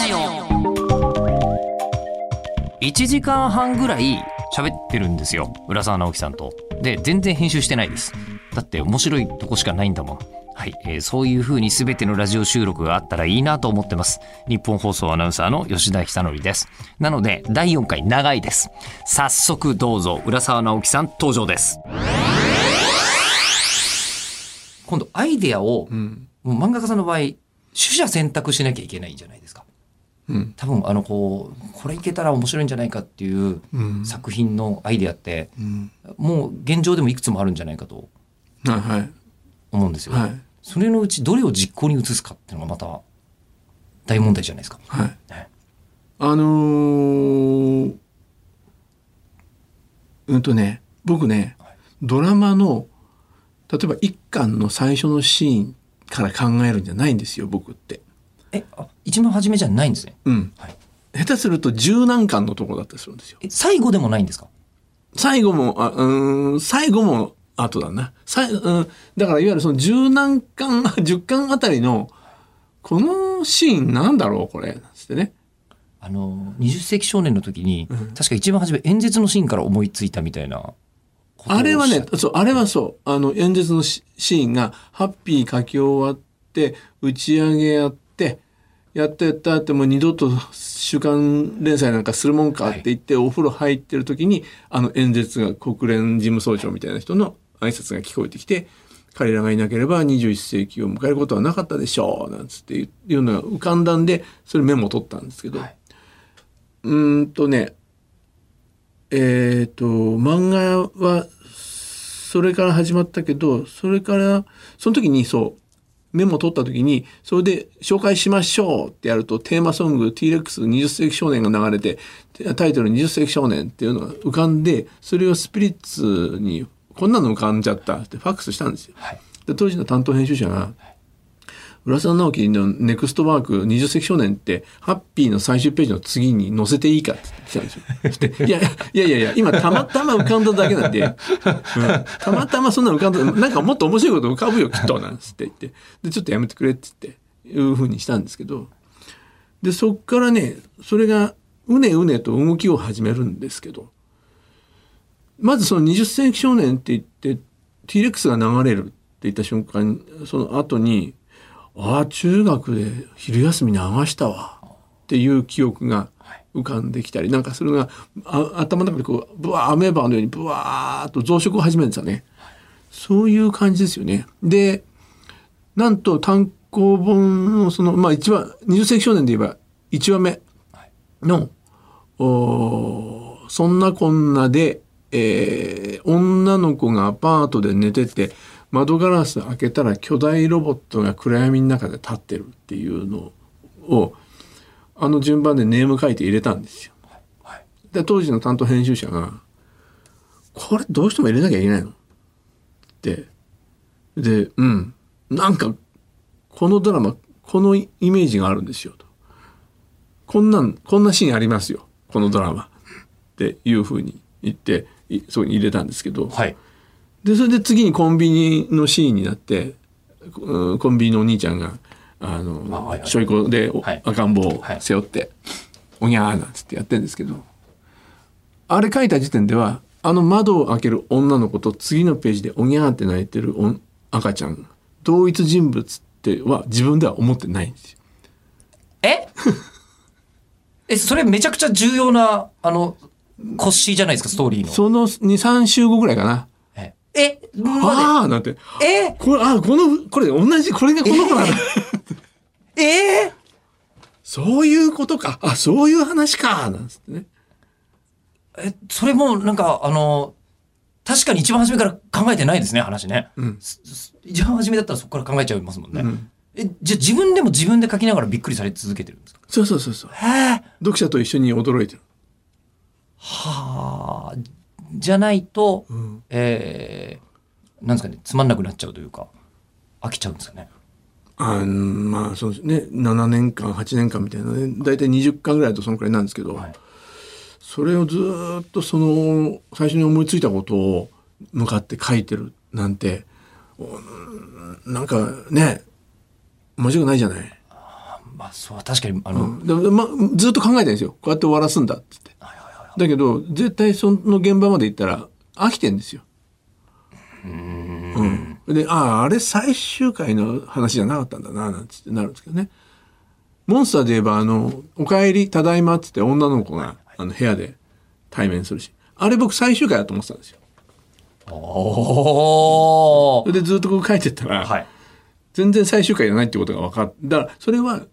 ジオ。1時間半ぐらい喋ってるんですよ。浦沢直樹さんと。で全然編集してないです。だって面白いとこしかないんだもん。はい、えーそういう風に全てのラジオ収録があったらいいなと思ってます。日本放送アナウンサーの吉田久典です。なので第4回長いです。早速どうぞ浦沢直樹さん登場です。今度アイデアを、もう漫画家さんの場合取捨選択しなきゃいけないじゃないですかうん。多分あのこうこれいけたら面白いんじゃないかっていううん。作品のアイデアってうん。もう現状でもいくつもあるんじゃないかとはいはい。思うんですよ、はい。それのうちどれを実行に移すかっていうのがまた大問題じゃないですか、はい。ね。あのーうんとね僕ねドラマの例えば一巻の最初のシーンから考えるんじゃないんですよ僕って。えあ一番初めじゃないんですね、うん、はい、下手すると十何巻のところだったりするんですよ。え最後でもないんですか？最後も、あうーん、最後も後だな。さいうん、だからいわゆるその十何巻、十巻あたりの、このシーンなんだろうこれ。なんつってね。あの20世紀少年の時に、うん確か一番初め演説のシーンから思いついたみたいなあれはねそう、あれはそう。あの、演説のシシーンが、ハッピー書き終わって、打ち上げやって、やったやったってもう二度と週刊連載なんかするもんかって言って、お風呂入ってる時に、あの演説が国連事務総長みたいな人の挨拶が聞こえてきて、彼らがいなければ21世紀を迎えることはなかったでしょう、なんつっていうのが浮かんだんで、それメモを取ったんですけど、はい。うーんとね、えっ、と、漫画は、それから始まったけど、それから、その時にそう、メモ取った時に、それで紹介しましょうってやると、テーマソング T-Rex20 世紀少年が流れて、タイトル20世紀少年っていうのが浮かんで、それをスピリッツに、こんなの浮かんじゃったってファックスしたんですよ。はいで当時の担当編集者が「浦沢直樹のネクストワーク20世紀少年ってハッピーの最終ページの次に載せていいか?」って来たんですよ。いやいやいやいや今たまたま浮かんだだけなんで、うんたまたまそんな浮かんだなんかもっと面白いこと浮かぶよきっとなんつって言ってでちょっとやめてくれって言っていうふうにしたんですけどでそっからねそれがうねうねと動きを始めるんですけどまずその20世紀少年って言って T-Rex が流れるって言った瞬間その後にああ中学で昼休みに流したわっていう記憶が浮かんできたりなんかそれが頭の中でこうブワーアメーバーのようにブワーっと増殖を始めるんですよね。そういう感じですよね。でなんと単行本のそのまあ一番20世紀少年で言えば1話目の、おそんなこんなで、えー女の子がアパートで寝てて窓ガラス開けたら巨大ロボットが暗闇の中で立ってるっていうのをあの順番でネーム書いて入れたんですよ。はいで当時の担当編集者が「これどうしても入れなきゃいけないの?」ってで「うんなんかこのドラマこのイメージがあるんですよ」と。こんなんこんなシーンありますよこのドラマっていうふうに言っていそこに入れたんですけど、はいでそれで次にコンビニのシーンになってうんコンビニのお兄ちゃんがあの、しょいこでおはい。赤ん坊を背負って「おにゃー」なんつってやってるんですけどあれ書いた時点ではあの窓を開ける女の子と次のページで「おにゃー」って泣いてる赤ちゃん同一人物っては自分では思ってないんですよ。え？えそれめちゃくちゃ重要なあのコッシーじゃないですかストーリーの。その23週後ぐらいかな。えああなんてでえこれあこのこれ同じこれがこの子なんだ。えそういうことか。あ、そういう話か。なんつってね。えそれもなんかあの確かに一番初めから考えてないですね話ね、うん。一番初めだったらそこから考えちゃいますもんね、うんえじゃあ自分でも自分で書きながらびっくりされ続けてるんですか？そうそうそうそう。へえ読者と一緒に驚いてる。はあじゃないと、うん。えー、なんですかねつまんなくなっちゃうというか飽きちゃうんですかねあんまあ、そうですね。7年間、8年間みたいなね。大体20巻ぐらいだとそのくらいなんですけど、はいそれをずーっとその、最初に思いついたことを向かって書いてるなんて、うんなんかね、面白くないじゃない？まあそう確かにあの、うんでま、ずっと考えてるんですよ。こうやって終わらすんだっつって。だけど、絶対その現場まで行ったら飽きてんですよ。うん。で、ああ、あれ最終回の話じゃなかったんだな、なんつってなるんですけどね。モンスターで言えば、あの、お帰り、ただいまっつって女の子が、あの、部屋で対面するし。あれ僕最終回だと思ってたんですよ。おでずっとこう書いてったら、はい全然最終回じゃないってことが分かっだからそれは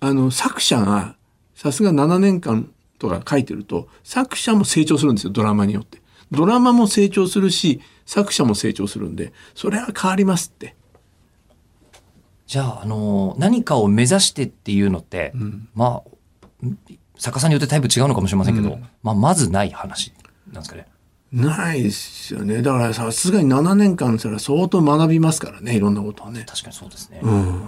あの作者がさすが7年間とか書いてると作者も成長するんですよドラマによって。ドラマも成長するし作者も成長するんでそれは変わりますって。じゃあ、あのー何かを目指してっていうのって、まあ、ん作家さんによってタイプ違うのかもしれませんけど、まあ、まずない話なんですかね。ないですよね。だからさすがに7年間したら相当学びますからねいろんなことをね。確かにそうですね。うん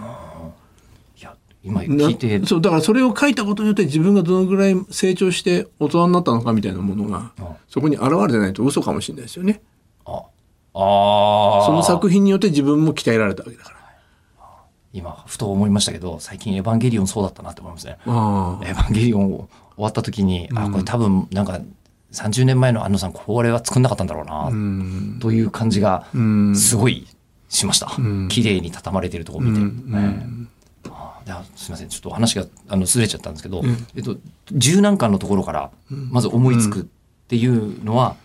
今な聞いて、そうだからそれを書いたことによって自分がどのぐらい成長して大人になったのかみたいなものがうんそこに現れてないと嘘かもしれないですよねああーその作品によって自分も鍛えられたわけだから。今、ふと思いましたけど、最近エヴァンゲリオンそうだったなって思いますね。あエヴァンゲリオン終わった時に、あ、これ多分、なんか、30年前の安野さん、これは作んなかったんだろうな、うん。という感じが、うん。すごいしました。ん綺麗に畳まれてるところ見て。うんねあいやすみません、ちょっと話があのずれちゃったんですけど、えっと、十何巻のところから、まず思いつくっていうのは、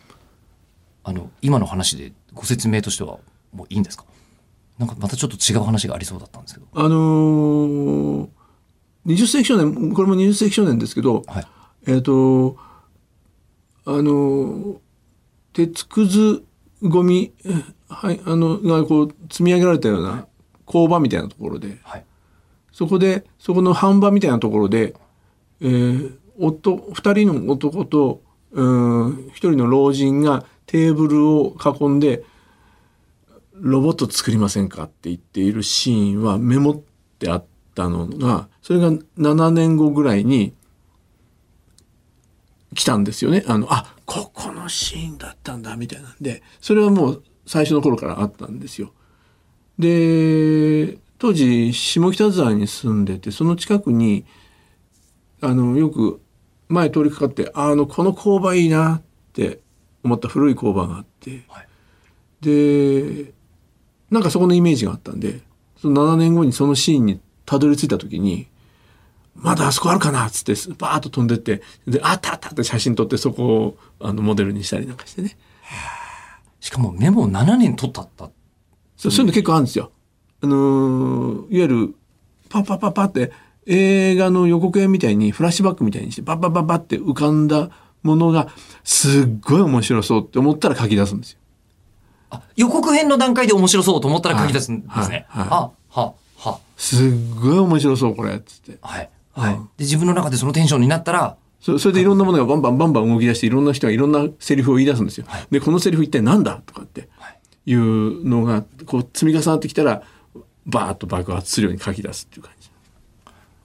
あの、今の話でご説明としてはもういいんですか？なんかまたちょっと違う話がありそうだったんですけど。あのー、20世紀少年、これも20世紀少年ですけど、はい。えっ、と、あのー、鉄くずゴミ、えはい、あの、がこう積み上げられたような工場みたいなところで、はい。そこで、そこの販売みたいなところで、えー、夫、二人の男と、うん、一人の老人がテーブルを囲んで、ロボット作りませんかって言っているシーンはメモってあったのが、それが7年後ぐらいに来たんですよね。あの、あ、ここのシーンだったんだ、みたいなんで、それはもう最初の頃からあったんですよ。で、当時、下北沢に住んでて、その近くに、あの、よく前通りかかって、ああの、この工場いいなって思った古い工場があって、はいで、なんかそこのイメージがあったんで、その7年後にそのシーンにたどり着いた時に、まだあそこあるかなっつって、バーッと飛んでって、で、あったあったって写真撮ってそこをあのモデルにしたりなんかしてね。しかもメモ7年取ったった。そういうの結構あるんですよ。あのーいわゆる、パッパッパッパって映画の予告編みたいにフラッシュバックみたいにして、バッバッバッバッって浮かんだものが、すっごい面白そうって思ったら書き出すんですよ。あ、予告編の段階で面白そうと思ったら書き出すんですね。はいはあ、は、は、すっごい面白そうこれ、つって。はい。はい。うんで、自分の中でそのテンションになったら、そそれでいろんなものがバンバンバンバン動き出していろんな人がいろんなセリフを言い出すんですよ。でこのセリフ一体何だとかっていうのがこう積み重なってきたらバーッと爆発するように書き出すっていう感じ。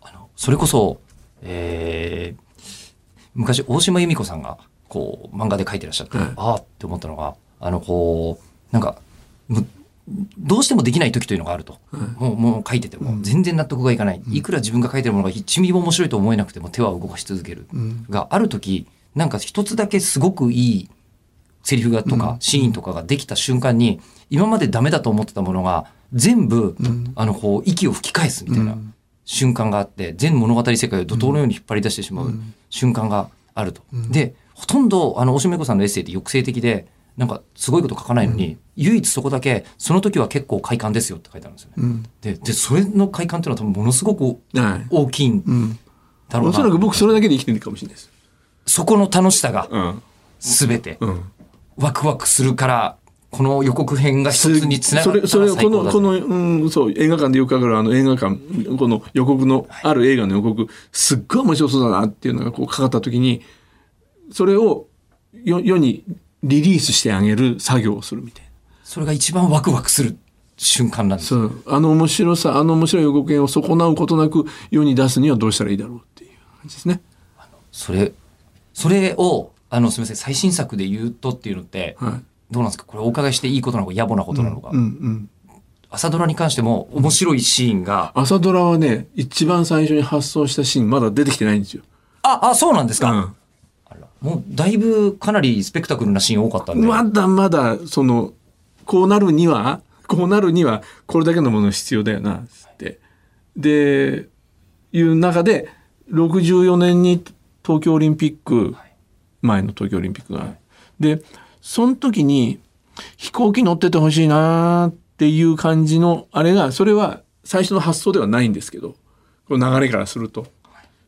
あの、それこそ、えー、昔、大島由美子さんが、こう、漫画で書いてらっしゃって、はいああって思ったのが、あの、こう、なんか、むどうしてもできない時というのがあると。もう、もう書いてても、全然納得がいかない。いくら自分が書いてるものが1ミリも面白いと思えなくても手は動かし続ける。がある時、なんか一つだけすごくいいセリフがとか、シーンとかができた瞬間に、今までダメだと思ってたものが、全部、あの、こう、息を吹き返すみたいな瞬間があって、全物語世界を怒涛のように引っ張り出してしまう瞬間があると。で、ほとんど、あの、大島優子さんのエッセイって抑制的で、なんか、すごいこと書かないのに、唯一そこだけ、その時は結構快感ですよって書いてあるんですよね。うん。で、で、それの快感っていうのは多分ものすごくはい。大きいんうん、だろうな。おそらく僕それだけで生きてるかもしれないです。そこの楽しさがうん。全てうん、ワクワクするから、この予告編が一つにつながそったられそれをこのこの、うん、そう映画館でよくかかるあの映画館この予告の、ある映画の予告すっごい面白そうだなっていうのがこうかかった時にそれを世世にリリースしてあげる作業をするみたいな。それが一番ワクワクする瞬間なんです。そうあの面白さあの面白い予告編を損なうことなく世に出すにはどうしたらいいだろうっていう感じですね。それ、それを、あの、すみません、最新作で言うとっていうのって、はいどうなんですか？これお伺いしていいことなのか野暮なことなのか。うんうん朝ドラに関しても面白いシーンが、朝ドラはね、一番最初に発想したシーンまだ出てきてないんですよ。あ、あ、そうなんですか。うんもうだいぶかなりスペクタクルなシーン多かったんで。まだまだ、その、こうなるには、こうなるには、これだけのもの必要だよな、つって。で、いう中で、64年に東京オリンピック、前の東京オリンピックが。で、その時に、飛行機乗っててほしいなっていう感じの、あれが、それは最初の発想ではないんですけど、この流れからすると。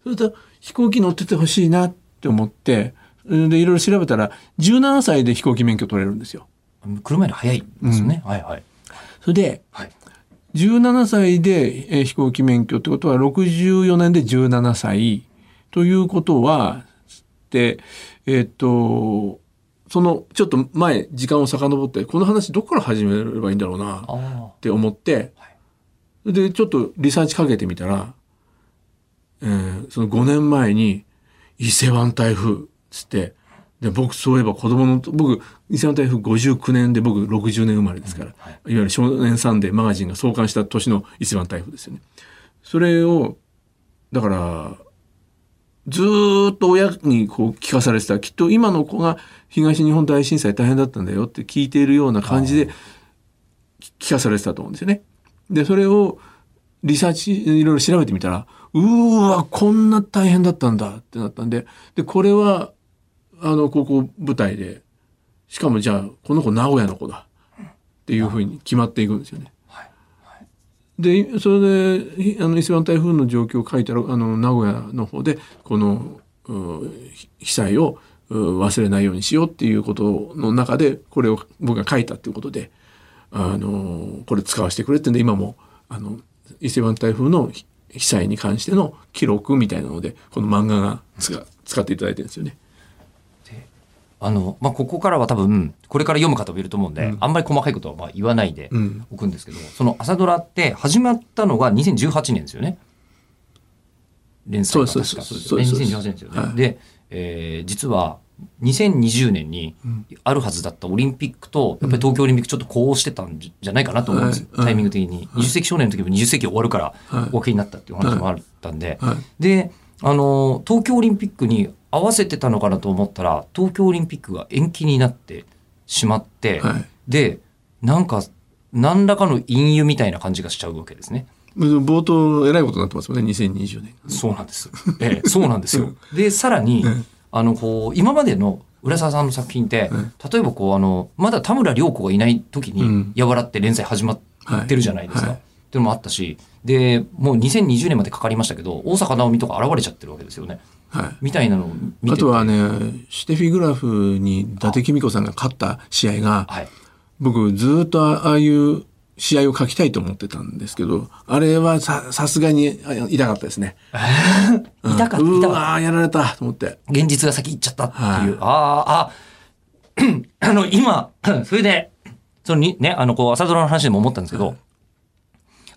それと、飛行機乗っててほしいなって思って、で、いろいろ調べたら、17歳で飛行機免許取れるんですよ。車より早いですよね。はいはい。それで、はい。17歳でえー飛行機免許ってことは64年で17歳ということはでえっ、とそのちょっと前時間を遡ってこの話どこから始めればいいんだろうなっあ。て思ってでちょっとリサーチかけてみたら、えーその5年前に伊勢湾台風っつってで僕そういえば子供の僕伊勢湾台風59年で僕60年生まれですから、はい。いわゆる少年サンデーマガジンが創刊した年の伊勢湾台風ですよね。それをだからずーっと親にこう聞かされてたきっと今の子が東日本大震災大変だったんだよって聞いているような感じで聞かされてたと思うんですよね。でそれをリサーチいろいろ調べてみたらうーわこんな大変だったんだってなったんででこれはあの高校舞台でしかもじゃあこの子名古屋の子だっていうふうに決まっていくんですよね。でそれであの伊勢湾台風の状況を書いたらあの名古屋の方でこのう被災を忘れないようにしようっていうことの中でこれを僕が書いたっていうことであのこれ使わせてくれってんで今もあの伊勢湾台風の被災に関しての記録みたいなのでこの漫画が使使っていただいてるんですよね。あの、まあ、ここからは多分、これから読む方もいると思うんで、うん。あんまり細かいことはまあ言わないでうん。おくんですけど、その朝ドラって始まったのが2018年ですよね。連載が確かそうですよね。そうです2018年ですよね。はい。で、えー実は2020年にあるはずだったオリンピックと、やっぱり東京オリンピックちょっとこうしてたんじゃないかなと思うんです。タイミング的に。20世紀少年の時も20世紀終わるからはい。お分けになったっていう話もあったんで、はい。で、あの、東京オリンピックに合わせてたのかなと思ったら、東京オリンピックが延期になってしまって、はいで、なんか、何らかの隠喩みたいな感じがしちゃうわけですね。冒頭えらいことになってますよね2020年。そうなんです。ええ、そうなんですよ。で、さらに、あの、こう、今までの浦沢さんの作品って、例えばこう、あの、まだ田村良子がいない時にうん、やわらって連載始まってるじゃないですか。はいはいっていうのもあったし、で、もう2020年までかかりましたけど、大阪直美とか現れちゃってるわけですよね。はいみたいなのを見ててあとはね、シュテフィグラフに伊達公子さんが勝った試合が、はい。僕ずっとああいう試合を書きたいと思ってたんですけど、あれはささすがにあ痛かったですね。う ん痛かったう痛かっわーやられたと思って。現実が先行っちゃったっていう。はいああ、あ あの、今、それで、そのに、ね、あの、こう、朝ドラの話でも思ったんですけど、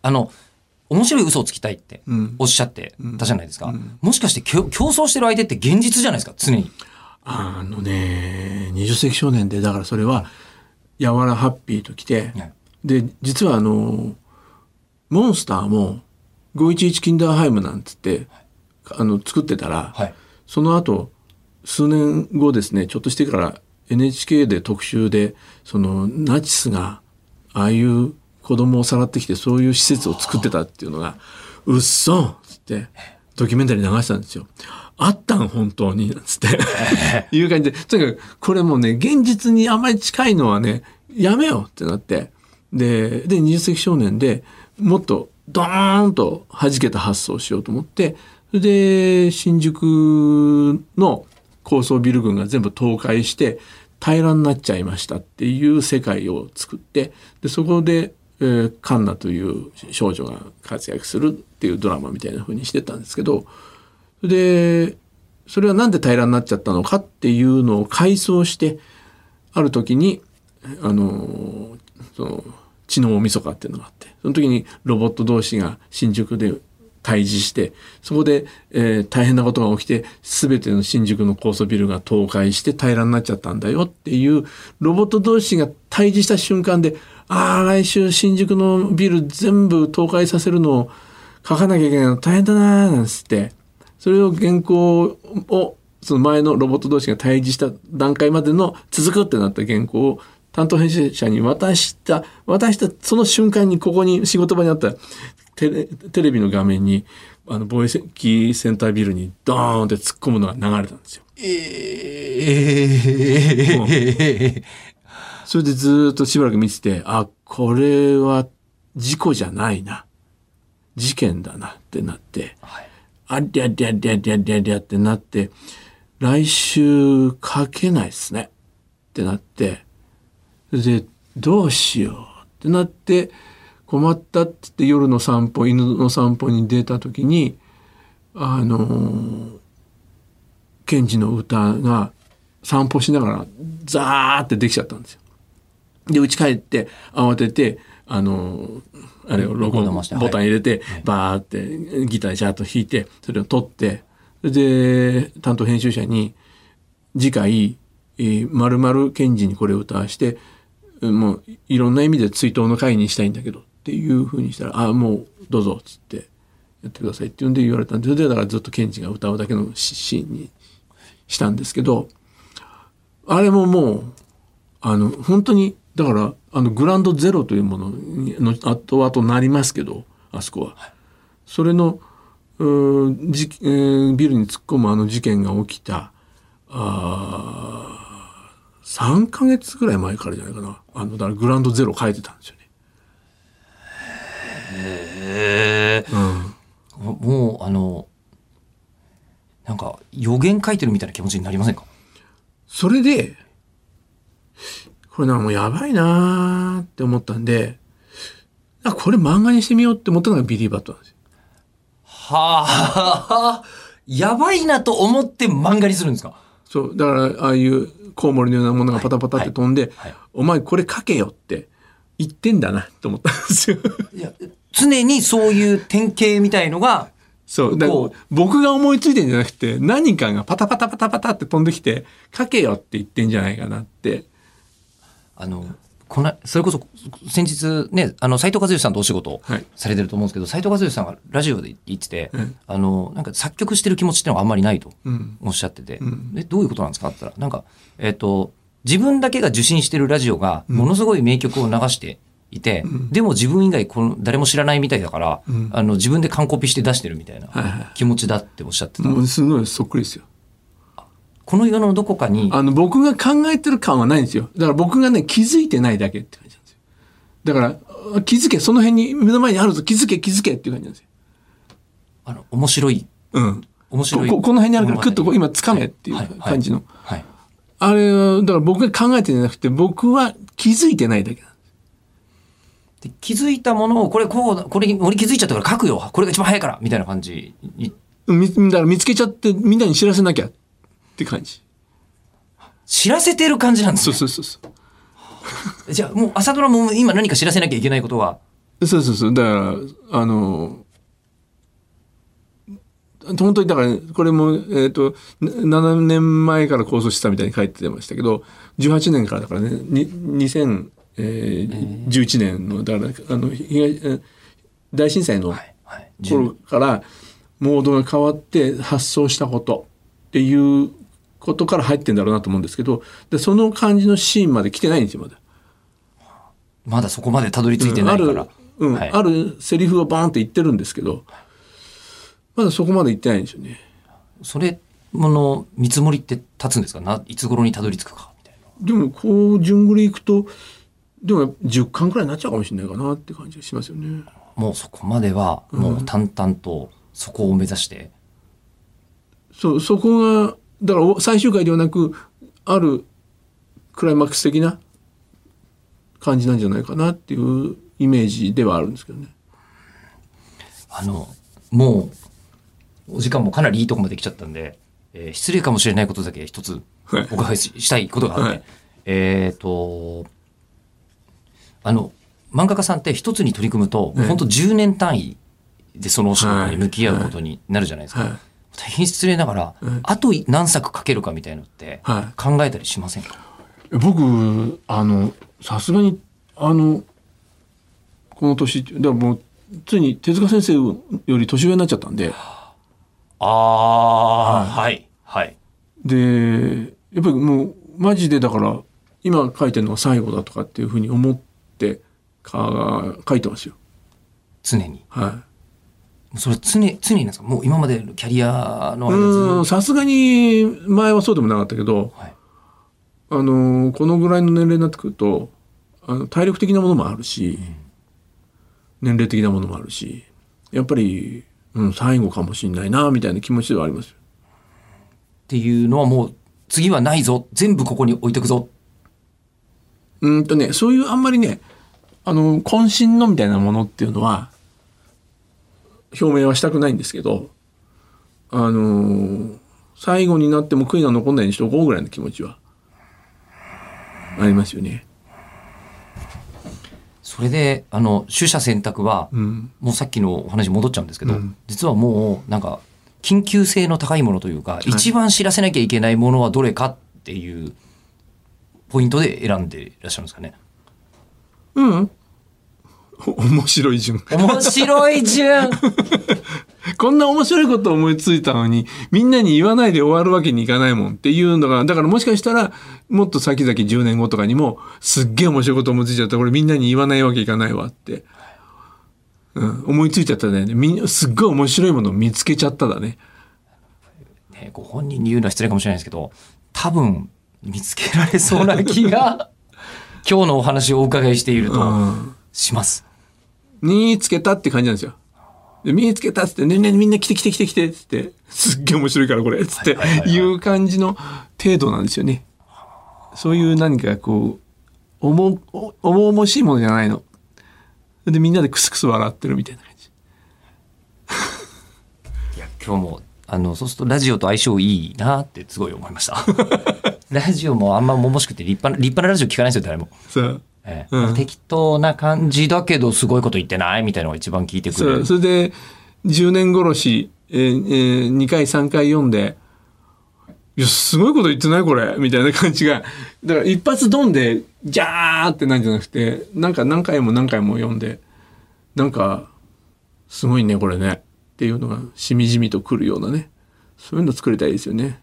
あの、面白い嘘をつきたいってうんおっしゃってたじゃないですか。もしかして競争してる相手って現実じゃないですか、常に。あのね、20世紀少年で、だからそれは、やわらハッピーと来て、はいで、実はあの、モンスターも、511キンダーハイムなんつって、あの、作ってたら、はい。その後、数年後ですね、ちょっとしてから NHK で特集で、そのナチスが、ああいう子供をさらってきて、そういう施設を作ってたっていうのが、うっそつって、ドキュメンタリー流したんですよ。あったん本当に。つって、いう感じで、とにかくこれもうね、現実にあまり近いのはね、やめようってなって、で、で、20世紀少年でもっとドーンと弾けた発想をしようと思って、それで、新宿の高層ビル群が全部倒壊して平らになっちゃいましたっていう世界を作って、で、そこで、えーカンナという少女が活躍するっていうドラマみたいな風にしてたんですけど、で、それはなんで平らになっちゃったのかっていうのを回想して、ある時に、あの、その、知能大晦日っていうのがあって、その時にロボット同士が新宿で対峙して、そこで、えー大変なことが起きて、すべての新宿の高層ビルが倒壊して平らになっちゃったんだよっていう、ロボット同士が対峙した瞬間で、ああ、来週新宿のビル全部倒壊させるのを書かなきゃいけないの大変だなーなんつって、それを原稿を、その前のロボット同士が対峙した段階までの続くってなった原稿を担当編集者に渡した、渡したその瞬間にここに仕事場にあったテレテレビの画面に、あの、貿易センタービルにドーンって突っ込むのが流れたんですよ。ええそれでずーっとしばらく見てて、あ、これは事故じゃないな。事件だな。ってなって、はい。ありゃりゃりゃりゃりゃりゃってなって、来週書けないっすね。ってなって、それで、どうしよう。ってなって、困ったって言って夜の散歩、犬の散歩に出た時に、あのー、ケンジの歌が散歩しながらザーってできちゃったんですよ。で、家帰って慌てて、あの、あれをロゴ録音ボタン入れて、バーってギターでシャーッと弾いて、それを取って、それで、担当編集者に、次回、えー、丸々ケンジにこれを歌わして、もういろんな意味で追悼の会にしたいんだけどっていうふうにしたら、あもうどうぞっつってやってくださいって言うんで言われたんで、それでだからずっとケンジが歌うだけのシシーンにしたんですけど、あれももう、あの、本当に、だから、あの、グランドゼロというものにの後々なりますけど、あそこは。それの、うーじえービルに突っ込むあの事件が起きた、あ3ヶ月ぐらい前からじゃないかな。あの、だからグランドゼロ書いてたんですよね。えうん。もうあのなんか予言書いてるみたいな気持ちになりませんか？それで、これなんかもうやばいなーって思ったんで、あ、これ漫画にしてみようって思ったのがビリーバットなんですよ。はあやばいなと思って漫画にするんですか？そう、だから、ああいうコウモリのようなものがパタパタって飛んで、はいはいお前これ書けよって言ってんだなって思ったんですよ。いや常にそういう典型みたいのがそう、だから僕が思いついてんじゃなくて、何かがパタパタパタパタって飛んできて、書けよって言ってんじゃないかなって。あのこのそれこそ先日ねあの斉藤和義さんとお仕事はい。されてると思うんですけど、斉藤和義さんがラジオで言ってて、うんあのなんか作曲してる気持ちっていうのがあんまりないとうん。おっしゃってて、うん。でどういうことなんですかって言ったらなんかえっ、と自分だけが受信してるラジオがものすごい名曲を流していて、うん。でも自分以外この誰も知らないみたいだから、うん。あの自分で完コピして出してるみたいなはいは気持ちだっておっしゃってた、もうすごいそっくりですよ。この世のどこかにあの、僕が考えてる感はないんですよ。だから僕がね、気づいてないだけって感じなんですよ。だから、あ気づけ、その辺に、目の前にあるぞ、気づけ、気づけっていう感じなんですよ。あの面白いうん。面白いこここの辺にあるから、クッとこう今掴めっていうはいはい感じの。はいあれは、だから僕が考えてなくて、僕は気づいてないだけなんです。で気づいたものをこれこうだこれ俺気づいちゃったから書くよこれが一番早いからみたいな感じにみだから見つけちゃって、みんなに知らせなきゃって感じ。知らせてる感じなんですそうねそうそうそう。じゃあもう朝ドラも今何か知らせなきゃいけないことは？そうそうそう。だから、あの、本当にだから、これも、えっ、と、な7年前から構想してたみたいに書いてましたけど、18年からだからね、に2011年の、だから、あの、東えー大震災の頃から、モードが変わって発想したことっていうことから入ってんだろうなと思うんですけど、でその感じのシーンまで来てないんですよ、まだ。まだそこまでたどり着いてないから、ある、うんはいあるセリフをバーンって言ってるんですけど、まだそこまで言ってないんですよね。それもの見積もりって立つんですか？ないつ頃にたどり着くかみたいなでも、こう、順繰りいくと、でも10巻くらいになっちゃうかもしれないかなって感じがしますよね。もうそこまではもう淡々とそこを目指して、そう、そこが、だからお最終回ではなく、あるクライマックス的な感じなんじゃないかなっていうイメージではあるんですけどね。あのもうお時間もかなりいいとこまで来ちゃったんで、えー失礼かもしれないことだけ一つはい。お伺いししたいことがあって、はい。えっ、とあの漫画家さんって一つに取り組むと、はい本当10年単位でそのお仕事に向き合うことになるじゃないですか。はい大変失礼ながら、はいあと何作書けるかみたいのってはい考えたりしませんか、僕、あの、さすがに、あの、この年だからもうついに手塚先生より年上になっちゃったんでああ、はい、はい。でやっぱりもうマジでだから今書いてるのが最後だとかっていうふうに思ってか書いてますよ。常に。はそれ常、常になんですか？もう今までのキャリアのさすがに前はそうでもなかったけど、はいあのこのぐらいの年齢になってくるとあの体力的なものもあるし、年齢的なものもあるしやっぱり、うん、最後かもしれないなみたいな気持ちではありますよ。っていうのはもう次はないぞ。全部ここに置いてくぞ。うんとねそういうあんまりねあの渾身のみたいなものっていうのは表明はしたくないんですけどあの最後になっても悔いが残んないようにしておこうぐらいの気持ちはありますよね。それで、あの、取捨選択は、うん、もうさっきのお話戻っちゃうんですけど、うん実はもうなんか緊急性の高いものというか、一番知らせなきゃいけないものはどれかっていうポイントで選んでいらっしゃるんですかね。うん、お面白い順。面白い順。こんな面白いこと思いついたのにみんなに言わないで終わるわけにいかないもんっていうのがだからもしかしたらもっと先々10年後とかにもすっげえ面白いこと思いついちゃった。これみんなに言わないわけいかないわって、うん、思いついちゃったね。みんなすっごい面白いものを見つけちゃっただね。ね、ご本人に言うのは失礼かもしれないですけど、多分見つけられそうな気が、今日のお話をお伺いしているとうん。します。見つけたって感じなんですよ。で見つけたっつって、ねえねえみんな来て来て来て来てっつって、すっげえ面白いからこれっつってはいう感じの程度なんですよね。そういう何かこう、重、お重々しいものじゃないの。で、みんなでクスクス笑ってるみたいな感じ。いや、今日も、あの、そうするとラジオと相性いいなってすごい思いました。ラジオもあんまもしくて立派な、立派なラジオ聞かないですよ、誰も。そう。ええうん適当な感じだけどすごいこと言ってないみたいなのが一番聞いてくる。それで、10年殺し、えーえー2回3回読んで、いや、すごいこと言ってないこれみたいな感じが。だから一発ドンで、ジャーってなんじゃなくて、なんか何回も何回も読んで、なんか、すごいね、これね。っていうのがしみじみとくるようなね。そういうの作りたいですよね。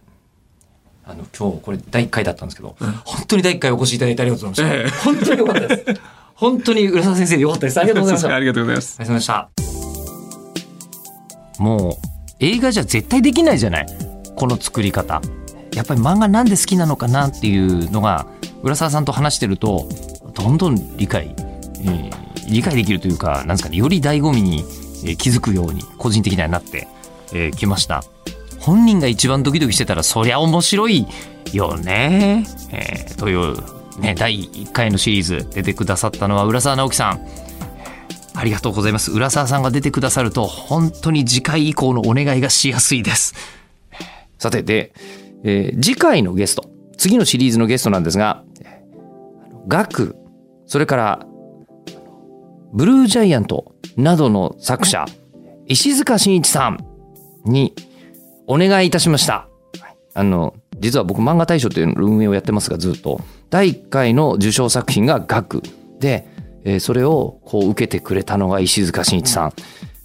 あの、今日これ第1回だったんですけど、本当に第1回お越しいただいてありがとうございました。ええ本当によかったです。本当に浦沢先生でよかったです。ありがとうございました。ありがとうございます。ありがとうございました。もう映画じゃ絶対できないじゃないこの作り方。やっぱり漫画なんで好きなのかなっていうのが浦沢さんと話してるとどんどん理解、えー理解できるというかなんですかねより醍醐味に、えー気づくように個人的にはなってき、えー来ました。本人が一番ドキドキしてたらそりゃ面白いよね、えーという、ね、第1回のシリーズ出てくださったのは浦沢直樹さん。ありがとうございます。浦沢さんが出てくださると、本当に次回以降のお願いがしやすいです。さて、で、えー次回のゲスト、次のシリーズのゲストなんですが、ガク、それから、ブルージャイアントなどの作者、石塚真一さんにお願いいたしました。あの、実は僕漫画大賞という運営をやってますが、ずっと。第1回の受賞作品がガクで、えーそれをこう受けてくれたのが石塚真一さん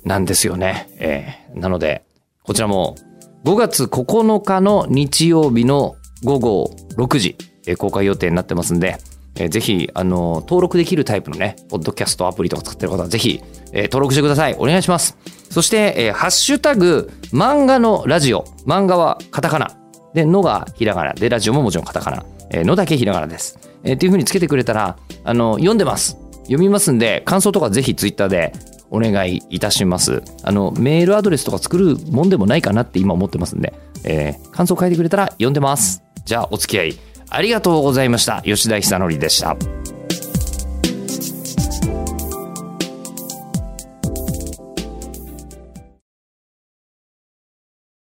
なんですよね。えーなので、こちらも5月9日の日曜日の午後6時、えー公開予定になってますんで、えーぜひ、あの、登録できるタイプのね、ポッドキャストアプリとか使ってる方はぜひ、えー登録してください。お願いします。そして、えーハッシュタグ、漫画のラジオ。漫画はカタカナ。で、のがひらがな。で、ラジオももちろんカタカナ。えーのだけひらがなです。えーっていう風につけてくれたら、あの、読んでます。読みますんで、感想とかぜひツイッターでお願いいたします。あの、メールアドレスとか作るもんでもないかなって今思ってますんで、えー感想書いてくれたら読んでます。じゃあ、お付き合いありがとうございました。吉田久典でした。